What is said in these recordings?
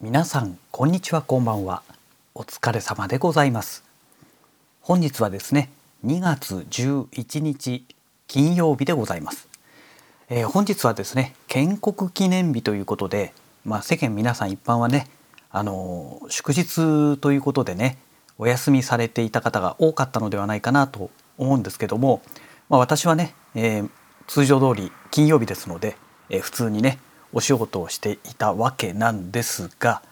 皆さんこんにちはこんばんは。お疲れ様でございます。本日はですね2月11日金曜日でございます、えー、本日はですね建国記念日ということでまあ、世間皆さん一般はねあの祝日ということでねお休みされていた方が多かったのではないかなと思うんですけども、まあ、私はね、えー、通常通り金曜日ですので、えー、普通にねお仕事をしていたわけなんですが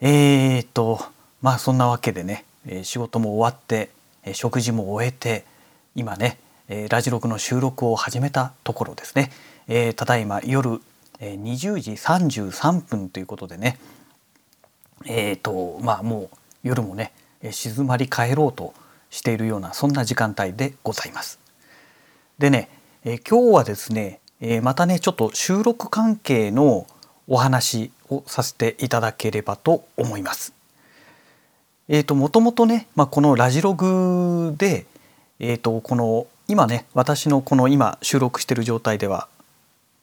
えーとまあそんなわけでね仕事も終わって食事も終えて今ねラジログの収録を始めたところですね、えー、ただいま夜20時33分ということでねえーとまあもう夜もね静まり返ろうとしているようなそんな時間帯でございます。でね、え今日はですねえー、またねちょっと収録関係のお話をさせていただければと思います。えーと、もともとね、まあ、このラジログで、えーと、この今ね私のこの今収録してる状態では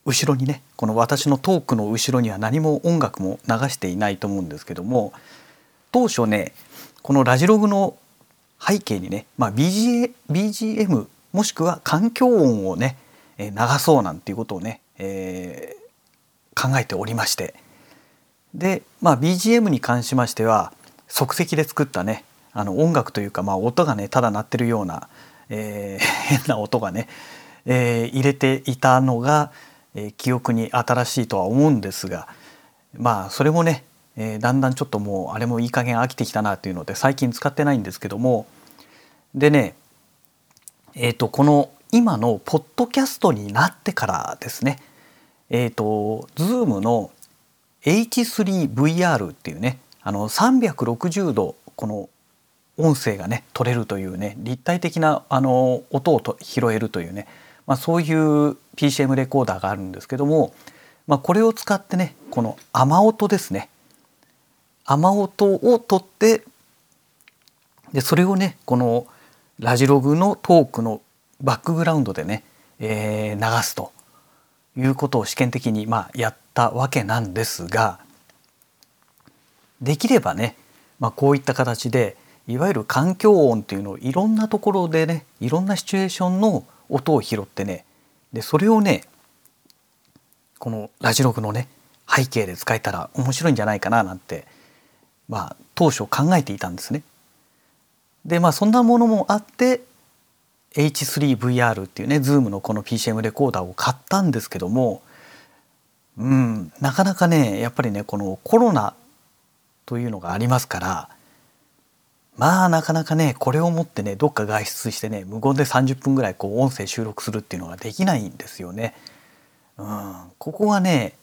後ろにねこの私のトークの後ろには何も音楽も流していないと思うんですけども当初ねこのラジログの背景にね、まあ、BG BGM もしくは環境音をね流そうなんていうことをね、えー、考えておりまして。で、まあ、BGM に関しましては即席で作ったねあの音楽というか、まあ、音がねただ鳴ってるような、えー、変な音がね、えー、入れていたのが、え、記憶に新しいとは思うんですがまあそれもね、え、だんだんちょっともうあれもいい加減飽きてきたなというので最近使ってないんですけども。でねえーとこの今のポッドキャストになってからですね。えっ、ー、と Zoom の H3VR っていうねあの360度この音声がね取れるというね立体的なあの音をと拾えるというね、まあ、そういう PCM レコーダーがあるんですけども、まあ、これを使ってねこの雨音ですね。雨音を取ってでそれをねこのラジログのトークのバックグラウンドでね、えー、流すということを試験的にまあやったわけなんですができればね、まあ、こういった形でいわゆる環境音っていうのをいろんなところでねいろんなシチュエーションの音を拾ってねでそれをねこのラジログのね背景で使えたら面白いんじゃないかななんてまあ当初考えていたんですね。でまあそんなものもあって H3VR っていうね Zoom のこの PCM レコーダーを買ったんですけどもうんなかなかねやっぱりねこのコロナというのがありますからまあなかなかねこれを持ってねどっか外出してね無言で30分ぐらいこう音声収録するっていうのができないんですよね。うん、ここがね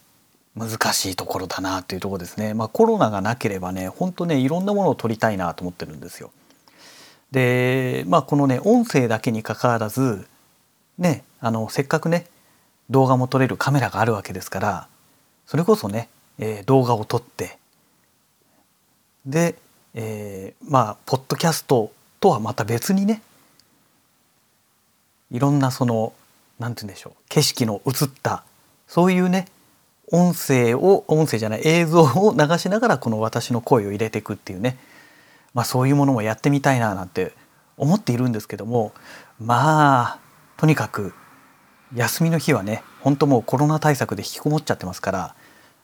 難しいところだなというところですね。まあコロナがなければね本当ねいろんなものを撮りたいなと思ってるんですよ。でまあこのね音声だけにかかわらずねあのせっかくね動画も撮れるカメラがあるわけですからそれこそね、えー、動画を撮ってで、えー、まあポッドキャストとはまた別にねいろんなその何て言うんでしょう景色の映ったそういうね音声を音声じゃない映像を流しながらこの私の声を入れていくっていうねまあ、そういうものもやってみたいななんて思っているんですけどもまあとにかく休みの日はね本当もうコロナ対策で引きこもっちゃってますから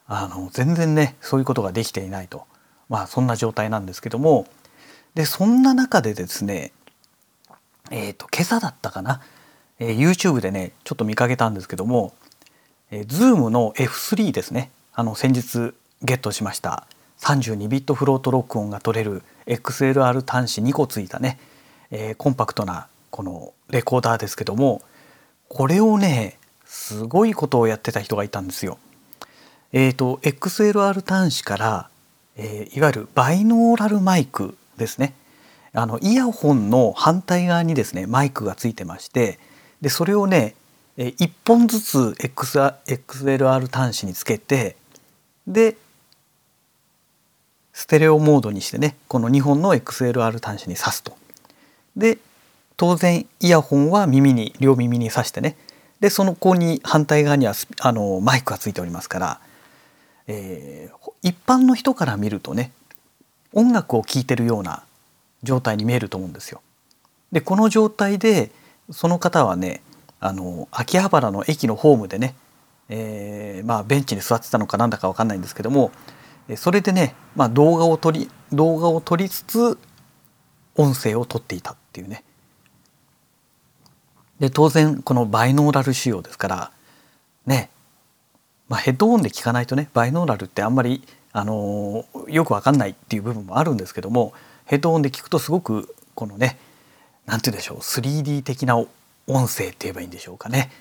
あの全然ねそういうことができていないと。まあそんな状態なんですけどもでそんな中でですねえっ、ー、と今朝だったかな、えー、YouTube でねちょっと見かけたんですけども、えー、Zoom の F3 ですね。あの先日ゲットしました。32ビットフロート録音が取れる XLR 端子2個ついたね、えー、コンパクトなこのレコーダーですけどもこれをねすごいことをやってた人がいたんですよ。えっ、ー、と XLR 端子から、えー、いわゆるバイノーラルマイクですねあのイヤホンの反対側にですねマイクがついてましてでそれをね1本ずつ XLR 端子につけてでステレオモードにしてねこの2本の XLR 端子に挿すと。で当然イヤホンは耳に両耳に挿してねでその子に反対側にはあのマイクがついておりますからえー、一般の人から見るとね音楽を聴いてるような状態に見えると思うんですよ。でこの状態でその方はねあの秋葉原の駅のホームでね、えー、まあベンチに座ってたのかなんだか分かんないんですけどもそれでね、まあ、動画を撮り動画を撮りつつ音声を撮っていたっていうね。で当然このバイノーラル仕様ですからねまあ、ヘッドホンで聞かないとねバイノーラルってあんまり、あのー、よくわかんないっていう部分もあるんですけどもヘッドホンで聞くとすごくこのね何て言うんでしょう 3D 的な音声って言えばいいんでしょうかね、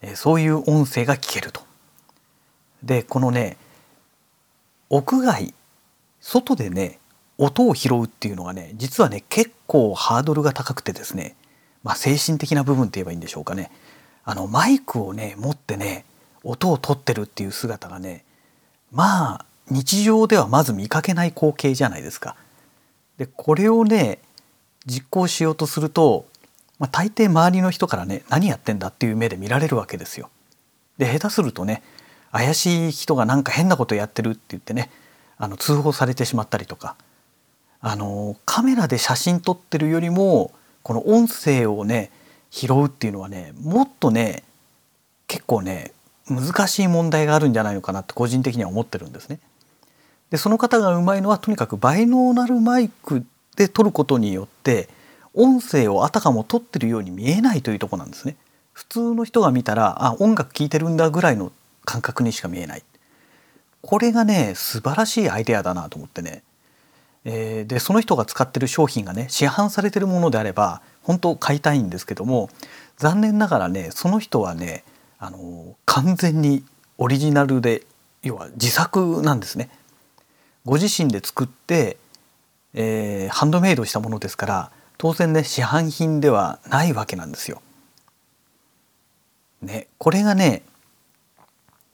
え、そういう音声が聞けると。でこのね屋外外でね音を拾うっていうのがね実はね結構ハードルが高くてですね、まあ、精神的な部分って言えばいいんでしょうかねあのマイクをね持ってね音をとってるっていう姿がねまあ日常ではまず見かけない光景じゃないですか。でこれをね実行しようとすると、まあ、大抵周りの人からね何やってんだっていう目で見られるわけですよ。で下手するとね怪しい人がなんか変なことやってるって言ってねあの通報されてしまったりとかあのカメラで写真撮ってるよりもこの音声をね拾うっていうのはねもっとね結構ね難しい問題があるんじゃないのかなって個人的には思ってるんですね。でその方がうまいのはとにかくバイノーナルマイクで撮ることによって音声をあたかも撮ってるように見えないというとこなんですね。普通の人が見たらあ音楽聴いてるんだぐらいの感覚にしか見えない。これがね素晴らしいアイデアだなと思ってね。えー、でその人が使ってる商品がね市販されてるものであれば本当買いたいんですけども残念ながらねその人はねあの完全にオリジナルで要は自作なんですね。ご自身で作って、えー、ハンドメイドしたものですから当然ね市販品ではないわけなんですよ。ねこれがね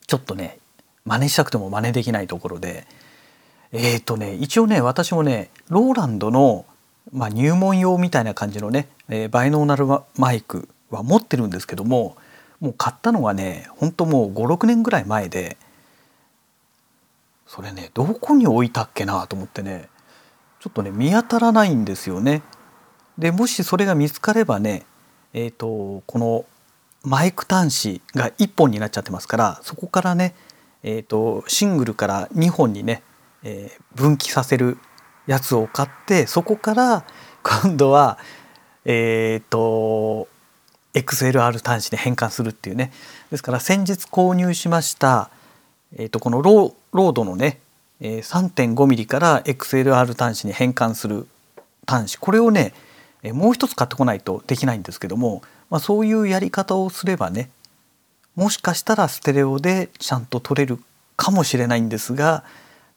ちょっとね真似したくても真似できないところでえっ、ー、とね一応ね私もねローランドの、まあ、入門用みたいな感じのね、えー、バイノーナルマイクは持ってるんですけどももう買ったのがねほんともう56年ぐらい前でそれねどこに置いたっけなと思ってねちょっとね見当たらないんですよね。でもしそれが見つかればねえっ、ー、とこのマイク端子が1本になっちゃってますからそこからね、えーと、シングルから2本にね、えー、分岐させるやつを買ってそこから今度はえっ、ー、と XLR 端子に変換するっていうね。ですから先日購入しました、えー、とこのロードのね 3.5mm から XLR 端子に変換する端子。これをねもう一つ買ってこないとできないんですけども、まあ、そういうやり方をすればねもしかしたらステレオでちゃんと取れるかもしれないんですが、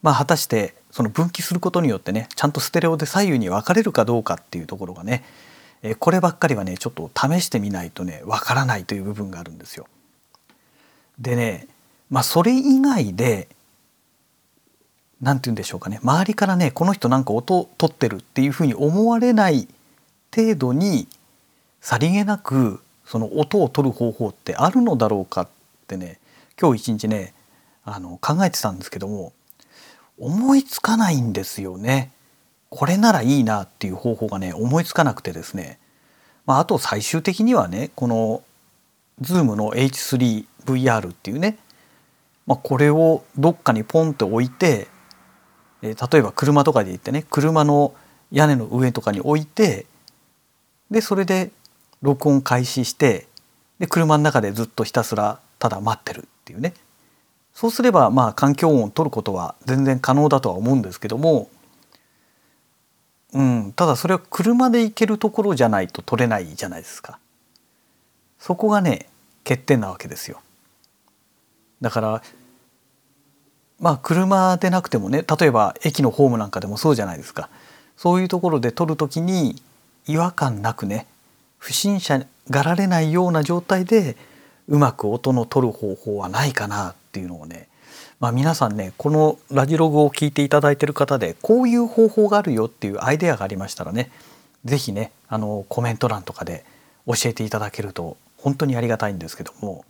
まあ、果たしてその分岐することによってねちゃんとステレオで左右に分かれるかどうかっていうところがねこればっかりはねちょっと試してみないとねわからないという部分があるんですよ。でねまあそれ以外で何て言うんでしょうかね周りからねこの人なんか音取ってるっていうふうに思われない程度にさりげなくその音を取る方法ってあるのだろうかってね今日一日ねあの考えてたんですけども思いつかないんですよね。これならいいなっていう方法がね思いつかなくてですね、まあ、あと最終的にはねこの Zoom の H3VR っていうね、まあ、これをどっかにポンって置いて、え例えば車とかで行ってね車の屋根の上とかに置いてでそれで録音開始してで車の中でずっとひたすらただ待ってるっていうねそうすればまあ環境音を取ることは全然可能だとは思うんですけどもうん、ただそれは車で行けるところじゃないと取れないじゃないですか。そこがね欠点なわけですよ。だからまあ車でなくてもね例えば駅のホームなんかでもそうじゃないですか。そういうところで撮る時に違和感なくね不審者がられないような状態でうまく音の取る方法はないかなっていうのをねまあ、皆さんねこのラジログを聞いていただいてる方でこういう方法があるよっていうアイデアがありましたらね是非ねあのコメント欄とかで教えていただけると本当にありがたいんですけども。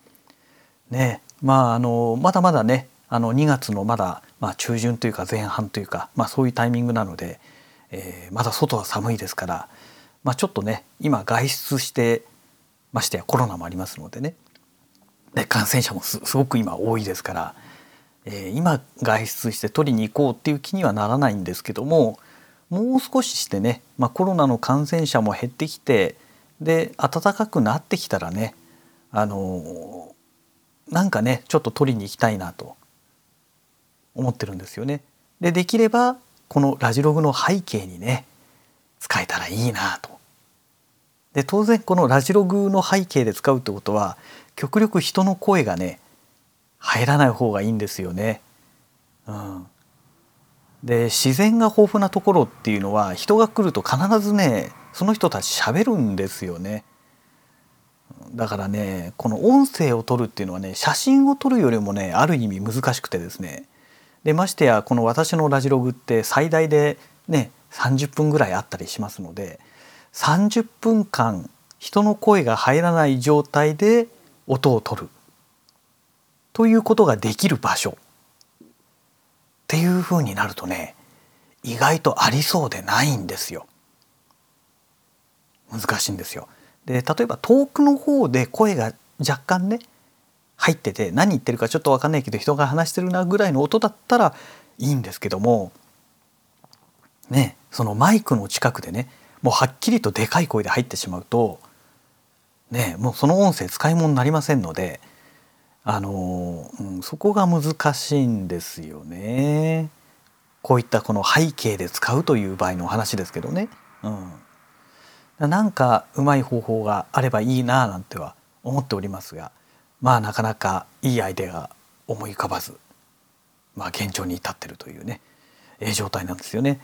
ねまああのまだまだねあの2月のまだ、まあ、中旬というか前半というか、まあ、そういうタイミングなので、えー、まだ外は寒いですから、まあ、ちょっとね今外出してましてやコロナもありますのでねで感染者もすごく今多いですから、えー、今外出して取りに行こうっていう気にはならないんですけどももう少ししてね、まあ、コロナの感染者も減ってきてで暖かくなってきたらねあのなんかねちょっと取りに行きたいなと思ってるんですよね。でできればこのラジログの背景にね使えたらいいなと。で当然このラジログの背景で使うってことは極力人の声がね入らない方がいいんですよね。うん、で自然が豊富なところっていうのは人が来ると必ずねその人たち喋るんですよね。だからねこの音声を撮るっていうのはね写真を撮るよりもねある意味難しくてですねでましてやこの私のラジログって最大でね30分ぐらいあったりしますので30分間人の声が入らない状態で音を取るということができる場所っていうふうになるとね意外とありそうでないんですよ。難しいんですよ。で例えば遠くの方で声が若干ね入ってて何言ってるかちょっと分かんないけど人が話してるなぐらいの音だったらいいんですけどもねそのマイクの近くでねもうはっきりとでかい声で入ってしまうとねもうその音声使い物になりませんのであの、うん、そこが難しいんですよね。こういったこの背景で使うという場合の話ですけどね。うん、なんかうまい方法があればいいななんては思っておりますがまあなかなかいいアイデアが思い浮かばず、まあ、現状に至ってるというね、えー、状態なんですよね。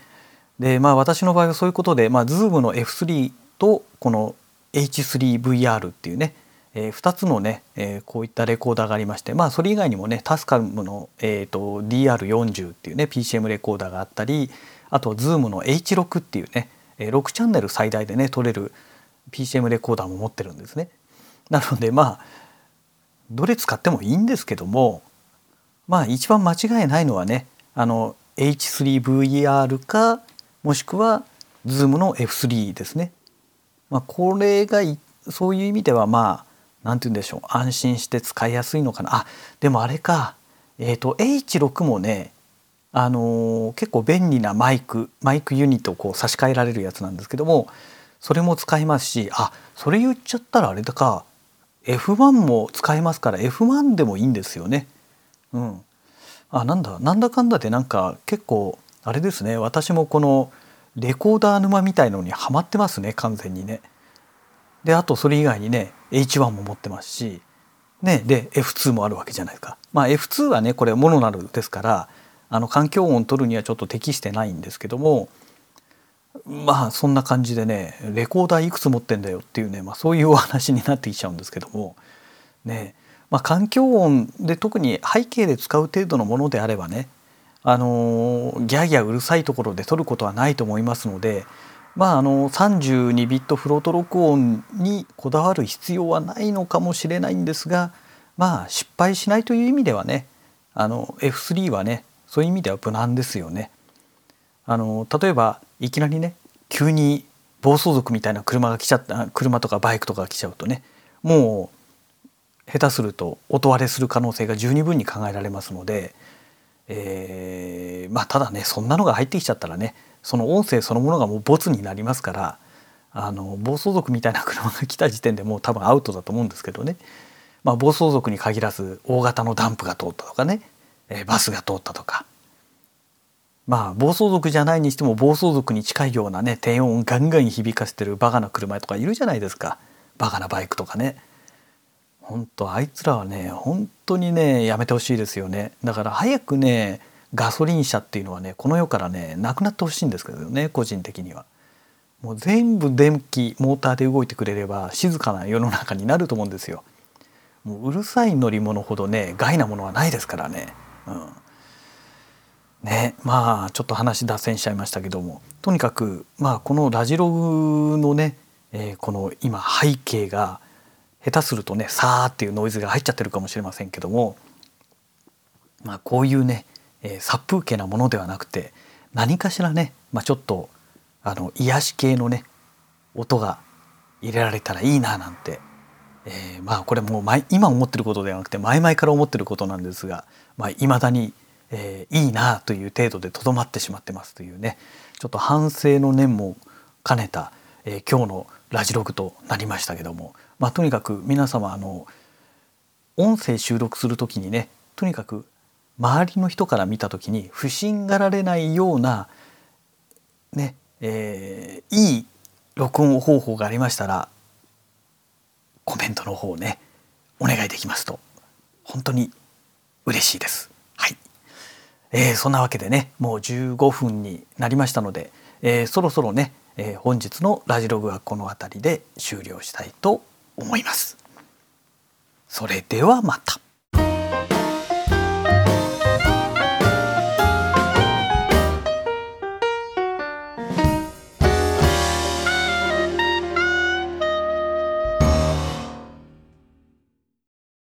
でまあ私の場合はそういうことで、まあ、Zoom の F3 とこの H3VR っていうね、えー、2つのね、えー、こういったレコーダーがありましてまあそれ以外にもねタスカムの、えーと、DR40 っていうね PCM レコーダーがあったりあと Zoom の H6 っていうね6チャンネル最大でね撮れる PCM レコーダーも持ってるんですね。なのでまあどれ使ってもいいんですけどもまあ一番間違いないのはねあの H3VR かもしくは Zoom の F3 ですね。まあ、これがそういう意味ではまあ何て言うんでしょう。安心して使いやすいのかな。あでもあれか。えっ、ー、と H6 もねあのー、結構便利なマイクマイクユニットをこう差し替えられるやつなんですけどもそれも使いますしあそれ言っちゃったらあれだか。F1 も使えますから F1 でもいいんですよね。うん、あなんだなんだかんだでなんか結構あれですね。私もこのレコーダー沼みたいのにはまってますね。完全にね。であとそれ以外にね H1 も持ってますし、ね、で F2 もあるわけじゃないですか。まあ、F2 はねこれモノナルですからあの環境音取るにはちょっと適してないんですけどもまあそんな感じでねレコーダーいくつ持ってんだよっていうね、まあ、そういうお話になってきちゃうんですけども。ね。まあ、環境音で特に背景で使う程度のものであればねあのギャーギャーうるさいところで撮ることはないと思いますのでまああの32ビットフロート録音にこだわる必要はないのかもしれないんですがまあ失敗しないという意味ではねあの F3 はねそういう意味では無難ですよね。あの例えばいきなりね急に暴走族みたいな車が来ちゃった車とかバイクとか来ちゃうとねもう下手すると音割れする可能性が十二分に考えられますので、えー、まあただねそんなのが入ってきちゃったらねその音声そのものがもうボツになりますからあの暴走族みたいな車が来た時点でもう多分アウトだと思うんですけどね、まあ、暴走族に限らず大型のダンプが通ったとかね、えー、バスが通ったとか。まあ暴走族じゃないにしても暴走族に近いようなね低音をガンガン響かせてるバカな車とかいるじゃないですか。バカなバイクとかね。本当あいつらはね本当にねやめてほしいですよねだから早くねガソリン車っていうのはねこの世からねなくなってほしいんですけどね個人的には。もう全部電気モーターで動いてくれれば静かな世の中になると思うんですよ。もううるさい乗り物ほどね害なものはないですからね。うん、ねまあちょっと話脱線しちゃいましたけどもとにかくまあこのラジログのね、えー、この今背景が下手するとね「さー」っていうノイズが入っちゃってるかもしれませんけどもまあ、こういうね、えー、殺風景なものではなくて何かしらね、まあ、ちょっとあの癒し系のね音が入れられたらいいななんて、えー、まあこれもう前今思ってることではなくて前々から思ってることなんですがいまあ、未だに、えー、いいなという程度でとどまってしまってますというねちょっと反省の念も兼ねた、えー、今日のラジログとなりましたけども、まあ、とにかく皆様あの音声収録する時にねとにかく周りの人から見た時に不審がられないようなねえー、いい録音方法がありましたらコメントの方ねお願いできますと本当に嬉しいです。はい、えー、そんなわけでねもう15分になりましたので、えー、そろそろね、えー、本日のラジログはこの辺りで終了したいと思います。それではまた。